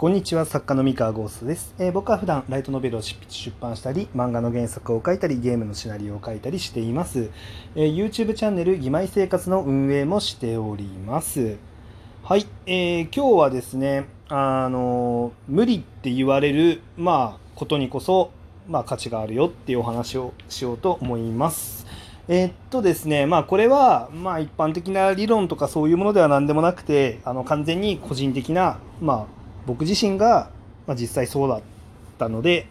こんにちは作家の三河ゴーストです、えー僕は普段ライトノベルを執筆出版したり漫画の原作を書いたりゲームのシナリオを書いたりしています、えー YouTube チャンネル「義妹生活」の運営もしております。はい、えー今日はですねあの無理って言われるまあことにこそまあ価値があるよっていうお話をしようと思います。えっとですね、まあこれは、まあ一般的な理論とかそういうものでは何でもなくて、あの完全に個人的な、まあ僕自身が、まあ実際そうだったので、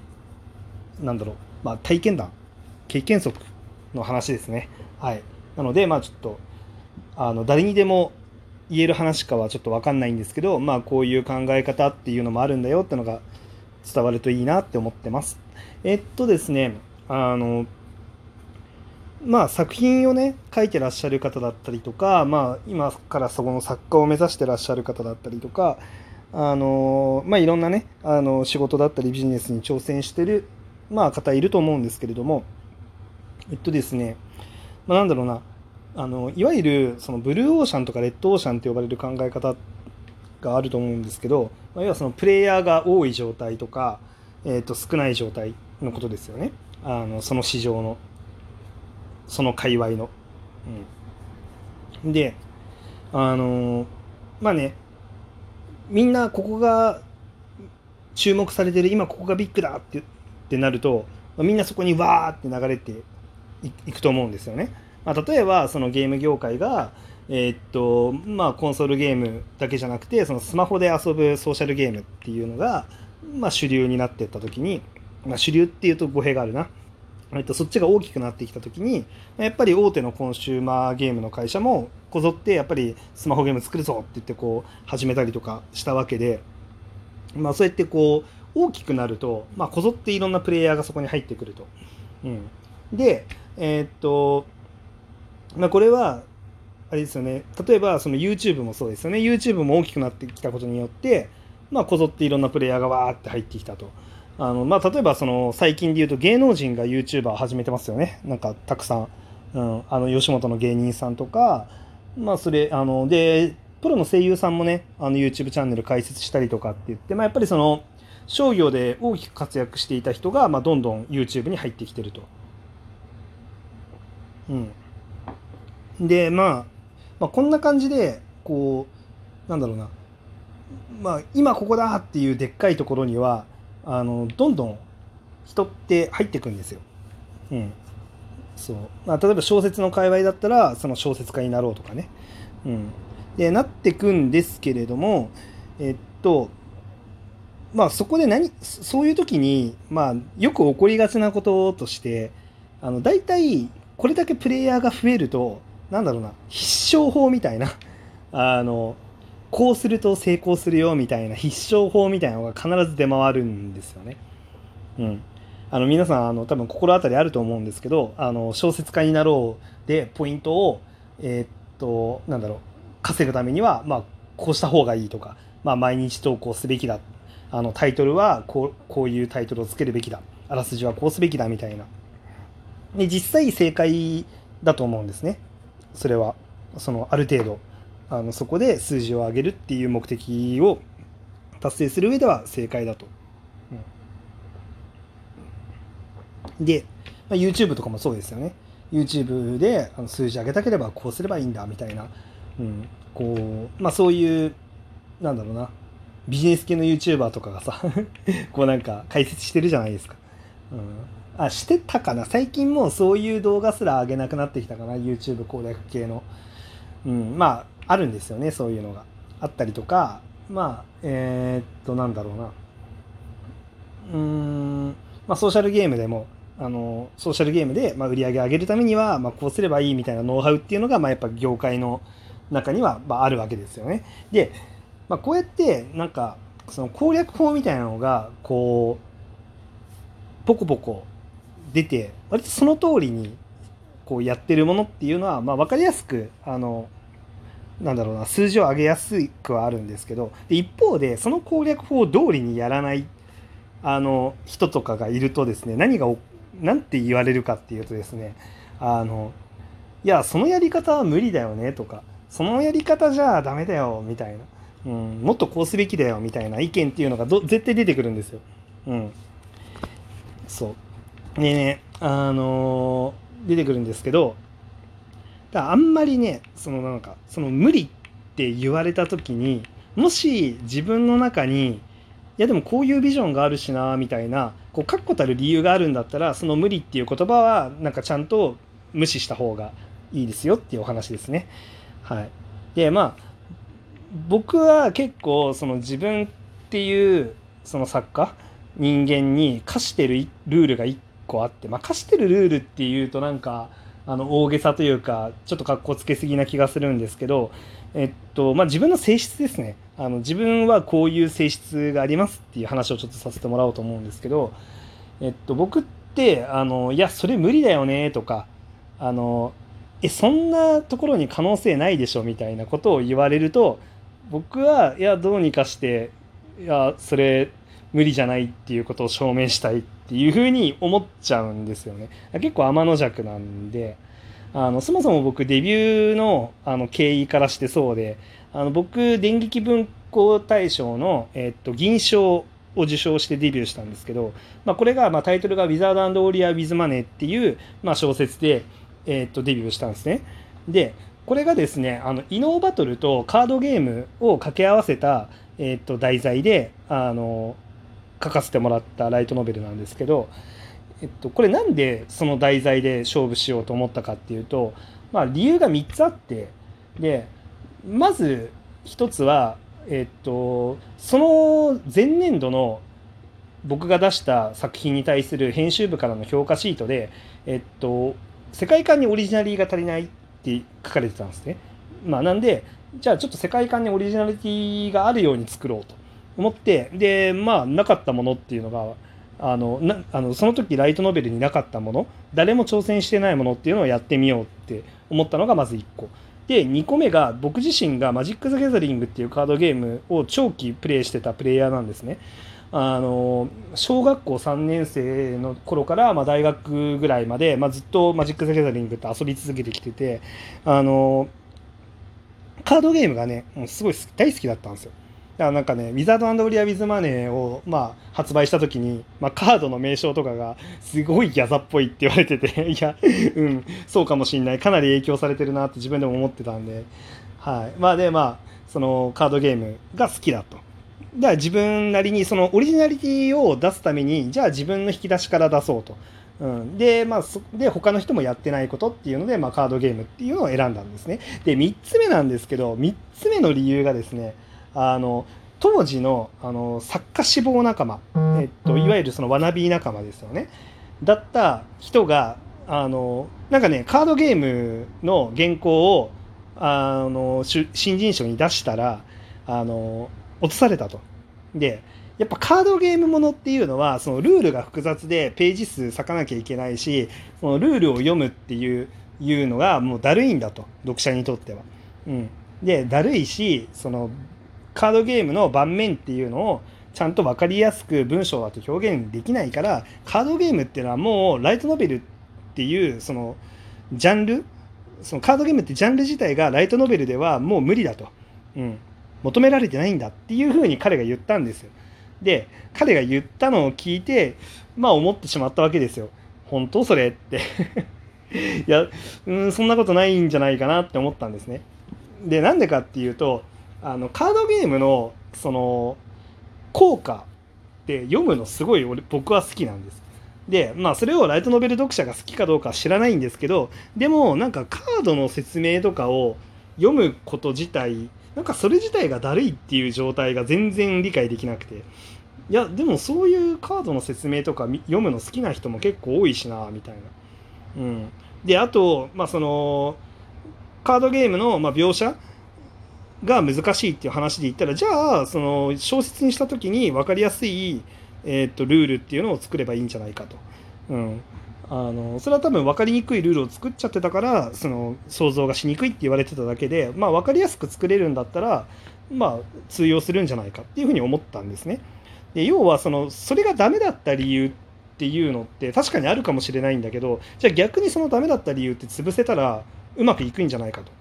なんだろう、まあ体験談、経験則の話ですね。はい。なので、まあちょっと、あの、誰にでも言える話かはちょっとわかんないんですけど、まあこういう考え方っていうのもあるんだよってのが伝わるといいなって思ってます。えっとですね、あの、まあ作品をね書いてらっしゃる方だったりとか、まあ、今からそこの作家を目指してらっしゃる方だったりとかあのまあいろんなねあの仕事だったりビジネスに挑戦してる、まあ、方いると思うんですけれどもえっとですね、まあ、なんだろうなあのいわゆるそのブルーオーシャンとかレッドオーシャンって呼ばれる考え方があると思うんですけど、まあ、要はそのプレイヤーが多い状態とか、えっと少ない状態のことですよねあのその市場の。その界隈の。うん、で、あのまあね、みんなここが注目されてる、今ここがビッグだってってなると、みんなそこにわーって流れていくと思うんですよね。まあ、例えば、そのゲーム業界が、えーっと、まあ、コンソールゲームだけじゃなくて、そのスマホで遊ぶソーシャルゲームっていうのが、まあ、主流になってったときに、まあ、主流っていうと語弊があるな。えっと、そっちが大きくなってきた時にやっぱり大手のコンシューマーゲームの会社もこぞってやっぱりスマホゲーム作るぞって言ってこう始めたりとかしたわけで、まあ、そうやってこう大きくなると、まあ、こぞっていろんなプレイヤーがそこに入ってくると。うん、で、えーっとまあ、これはあれですよね例えばその YouTube もそうですよね YouTube も大きくなってきたことによって、まあ、こぞっていろんなプレイヤーがわーって入ってきたと。あのまあ、例えばその最近で言うと芸能人が YouTuber 始めてますよね。なんかたくさん、うん、あの吉本の芸人さんとかまあそれあのでプロの声優さんもねあの YouTube チャンネル開設したりとかって言って、まあ、やっぱりその商業で大きく活躍していた人が、まあ、どんどん YouTube に入ってきてると。うん、で、まあ、まあこんな感じでこうなんだろうな。まあ今ここだっていうでっかいところにはあのどんどん人って入ってくんですよ。うん。そう。まあ、例えば小説の界隈だったら、その小説家になろうとかね。うん。で、なってくんですけれども、えっと、まあそこで何、そういう時に、まあよく起こりがちなこととして、あの、大体これだけプレイヤーが増えると、なんだろうな、必勝法みたいな、あの、こうすると成功するよみたいな必勝法みたいなのが必ず出回るんですよね。うん。あの皆さんあの多分心当たりあると思うんですけどあの小説家になろうでポイントをえーっとなんだろう稼ぐためにはまあこうした方がいいとか、まあ、毎日投稿すべきだ。あのタイトルはこうこういうタイトルをつけるべきだ。あらすじはこうすべきだみたいな。で実際正解だと思うんですね。それはそのある程度。あのそこで数字を上げるっていう目的を達成する上では正解だと。うんで、まあ、YouTube とかもそうですよね。YouTube であの数字上げたければこうすればいいんだみたいな、うん、こう、まあそういう、なんだろうな、ビジネス系の YouTuber とかがさ、こうなんか解説してるじゃないですか。うん、あ、してたかな最近もうそういう動画すら上げなくなってきたかな YouTube 攻略系の。うん、まああるんですよねそういうのがあったりとかまあえーっとなんだろうなうーんまあソーシャルゲームでもあのソーシャルゲームで、まあ、売り上げ上げるためには、まあ、こうすればいいみたいなノウハウっていうのが、まあ、やっぱ業界の中には、まあ、あるわけですよね。で、まあ、こうやってなんかその攻略法みたいなのがこうポコポコ出て割とその通りにこうやってるものっていうのは、まあ、分かりやすくあのなんだろうな数字を上げやすくはあるんですけどで一方でその攻略法通りにやらないあの人とかがいるとですね何がおなんて言われるかっていうとですねあのいやそのやり方は無理だよねとかそのやり方じゃダメだよみたいなうん、もっとこうすべきだよみたいな意見っていうのがど絶対出てくるんですよ。うん、そうでねあのー、出てくるんですけどだあんまりねそのなんかその無理って言われた時にもし自分の中にいやでもこういうビジョンがあるしなみたいなこう確固たる理由があるんだったらその無理っていう言葉はなんかちゃんと無視した方がいいですよっていうお話ですね。はい、でまあ僕は結構その自分っていうその作家人間に課してるルールが1個あって、まあ、課してるルールっていうとなんかあの大げさというかちょっとかっこつけすぎな気がするんですけど、えっとまあ、自分の性質ですね。あの自分はこういう性質がありますっていう話をちょっとさせてもらおうと思うんですけど、えっと、僕ってあのいやそれ無理だよねとかあのえそんなところに可能性ないでしょみたいなことを言われると僕はいやどうにかしていやそれ無理じゃないっていうことを証明したいっていうふうに思っちゃうんですよね結構天の弱なんであのそもそも僕デビューのあの経緯からしてそうであの僕電撃文庫大賞の、えっと、銀賞を受賞してデビューしたんですけど、まあ、これが、まあ、タイトルが「ウィザードオーリア・ウィズ・マネー」っていう、まあ、小説で、えっと、デビューしたんですね。でこれがですねあの異能バトルとカードゲームを掛け合わせた、えー、と題材であの書かせてもらったライトノベルなんですけど、えっと、これなんでその題材で勝負しようと思ったかっていうと、まあ、理由が3つあってでまず1つは、えっと、その前年度の僕が出した作品に対する編集部からの評価シートで、えっと、世界観にオリジナリーが足りないって書かれてたんですね。まあ、なんでじゃあちょっと世界観にオリジナリティがあるように作ろうと思ってでまあなかったものっていうのがあのなあのその時ライトノベルになかったもの誰も挑戦してないものっていうのをやってみようって思ったのがまず1個。で2個目が僕自身がマジック・ザ・ギャザリングっていうカードゲームを長期プレイしてたプレイヤーなんですね。あの小学校3年生の頃から、まあ、大学ぐらいまで、まあ、ずっとマジック・ザ・ギャザリングって遊び続けてきててあのカードゲームがねすごい大好きだったんですよ。だからなんかね、ウィザードオリア・ウィズ・マネーを、まあ、発売した時に、まあ、カードの名称とかがすごいギャザっぽいって言われてて いや、うん、そうかもしんない。かなり影響されてるなって自分でも思ってたんで、はい。まあで、まあ、そのカードゲームが好きだと。だから自分なりにそのオリジナリティを出すためにじゃあ自分の引き出しから出そうと。うん、で,、まあ、で他の人もやってないことっていうので、まあ、カードゲームっていうのを選んだんですね。で3つ目なんですけど3つ目の理由がですねあの当時のあの作家志望仲間、えっと、いわゆるそのワナビー仲間ですよねだった人があのなんかねカードゲームの原稿をあの新人賞に出したらあの落とされたと。でやっぱカードゲームものっていうのはそのルールが複雑でページ数割かなきゃいけないしそのルールを読むっていういうのがもうだるいんだと読者にとっては。うん、でだるいしそのカードゲームの盤面っていうのをちゃんと分かりやすく文章だと表現できないからカードゲームっていうのはもうライトノベルっていうそのジャンル？そのカードゲームってジャンル自体がライトノベルではもう無理だと。うん求められてないんだっていうふうに彼が言ったんですよ。で彼が言ったのを聞いてまあ思ってしまったわけですよ。本当それって いやうんそんなことないんじゃないかなって思ったんですね。でなんでかっていうとあのカードゲームのその効果って読むのすごい俺僕は好きなんです。でまあそれをライトノベル読者が好きかどうかは知らないんですけどでもなんかカードの説明とかを読むこと自体なんかそれ自体がだるいっていう状態が全然理解できなくていやでもそういうカードの説明とか読むの好きな人も結構多いしなみたいな。うん、であと、まあ、そのカードゲームの、まあ、描写が難しいっていう話で言ったらじゃあその小説にした時に分かりやすい、えー、とルールっていうのを作ればいいんじゃないかと。うん、あのそれは多分分かりにくいルールを作っちゃってたからその想像がしにくいって言われてただけで、まあ、分かりやすく作れるんだったら、まあ、通用するんじゃないかっていうふうに思ったんですね。で要はそのそれがダメだった理由っていうのって確かにあるかもしれないんだけどじゃあ逆にそのダメだった理由って潰せたらうまくいくんじゃないかと。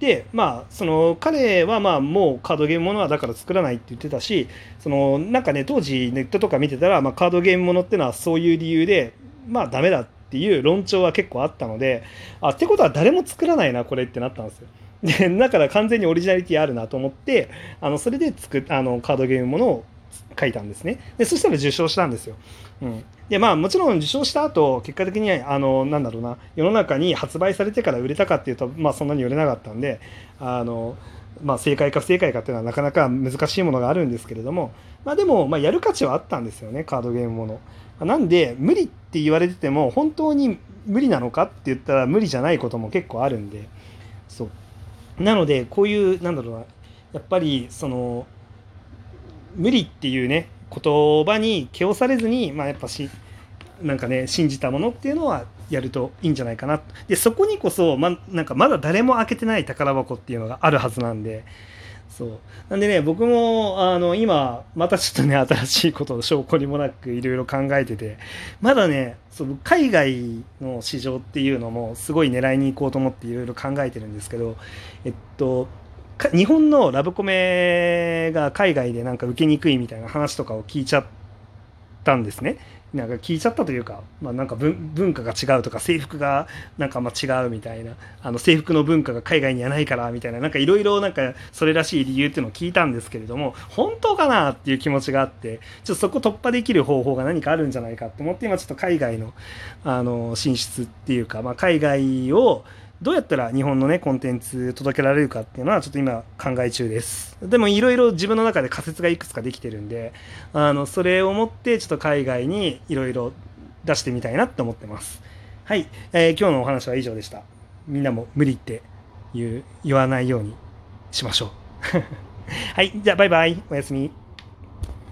でまあその彼はまあもうカードゲームものはだから作らないって言ってたしそのなんかね当時ネットとか見てたら、まあ、カードゲームものってのはそういう理由でまあダメだっていう論調は結構あったのであってことは誰も作らないなこれってなったんですよ。でだから完全にオリジナリティあるなと思ってあのそれで作あのカードゲームものを書いたんですね。でそしたら受賞したんですよ。うん、でまあもちろん受賞した後結果的にあのなんだろうな世の中に発売されてから売れたかっていうとまあそんなに売れなかったんであの、まあ、正解か不正解かっていうのはなかなか難しいものがあるんですけれども、まあ、でも、まあ、やる価値はあったんですよね。カードゲームもの。なんで無理って言われてても本当に無理なのかって言ったら無理じゃないことも結構あるんで。そう。なのでこういうなんだろうなやっぱりその無理っていうね言葉に気をされずに、まあ、やっぱしなんかね信じたものっていうのはやるといいんじゃないかな。でそこにこそ、まなんかまだ誰も開けてない宝箱っていうのがあるはずなんで。そう。なんでね僕もあの今またちょっとね新しいことを証拠にもなくいろいろ考えてて。まだねその海外の市場っていうのもすごい狙いに行こうと思っていろいろ考えてるんですけどえっと日本のラブコメが海外でなんか受けにくいみたいな話とかを聞いちゃったんですね。なんか聞いちゃったというか、まあ、なんか文化が違うとか制服がなんかま違うみたいなあの制服の文化が海外にはないからみたいななんかいろいろなんかそれらしい理由っていうのを聞いたんですけれども本当かなっていう気持ちがあってちょっとそこ突破できる方法が何かあるんじゃないかと思って今ちょっと海外のあの進出っていうか、まあ、海外をどうやったら日本のねコンテンツ届けられるかっていうのはちょっと今考え中です。でもいろいろ自分の中で仮説がいくつかできてるんであのそれをもってちょっと海外にいろいろ出してみたいなって思ってます。はい、えー、今日のお話は以上でした。みんなも無理って言う言わないようにしましょう。はい。じゃあバイバイ。おやすみ。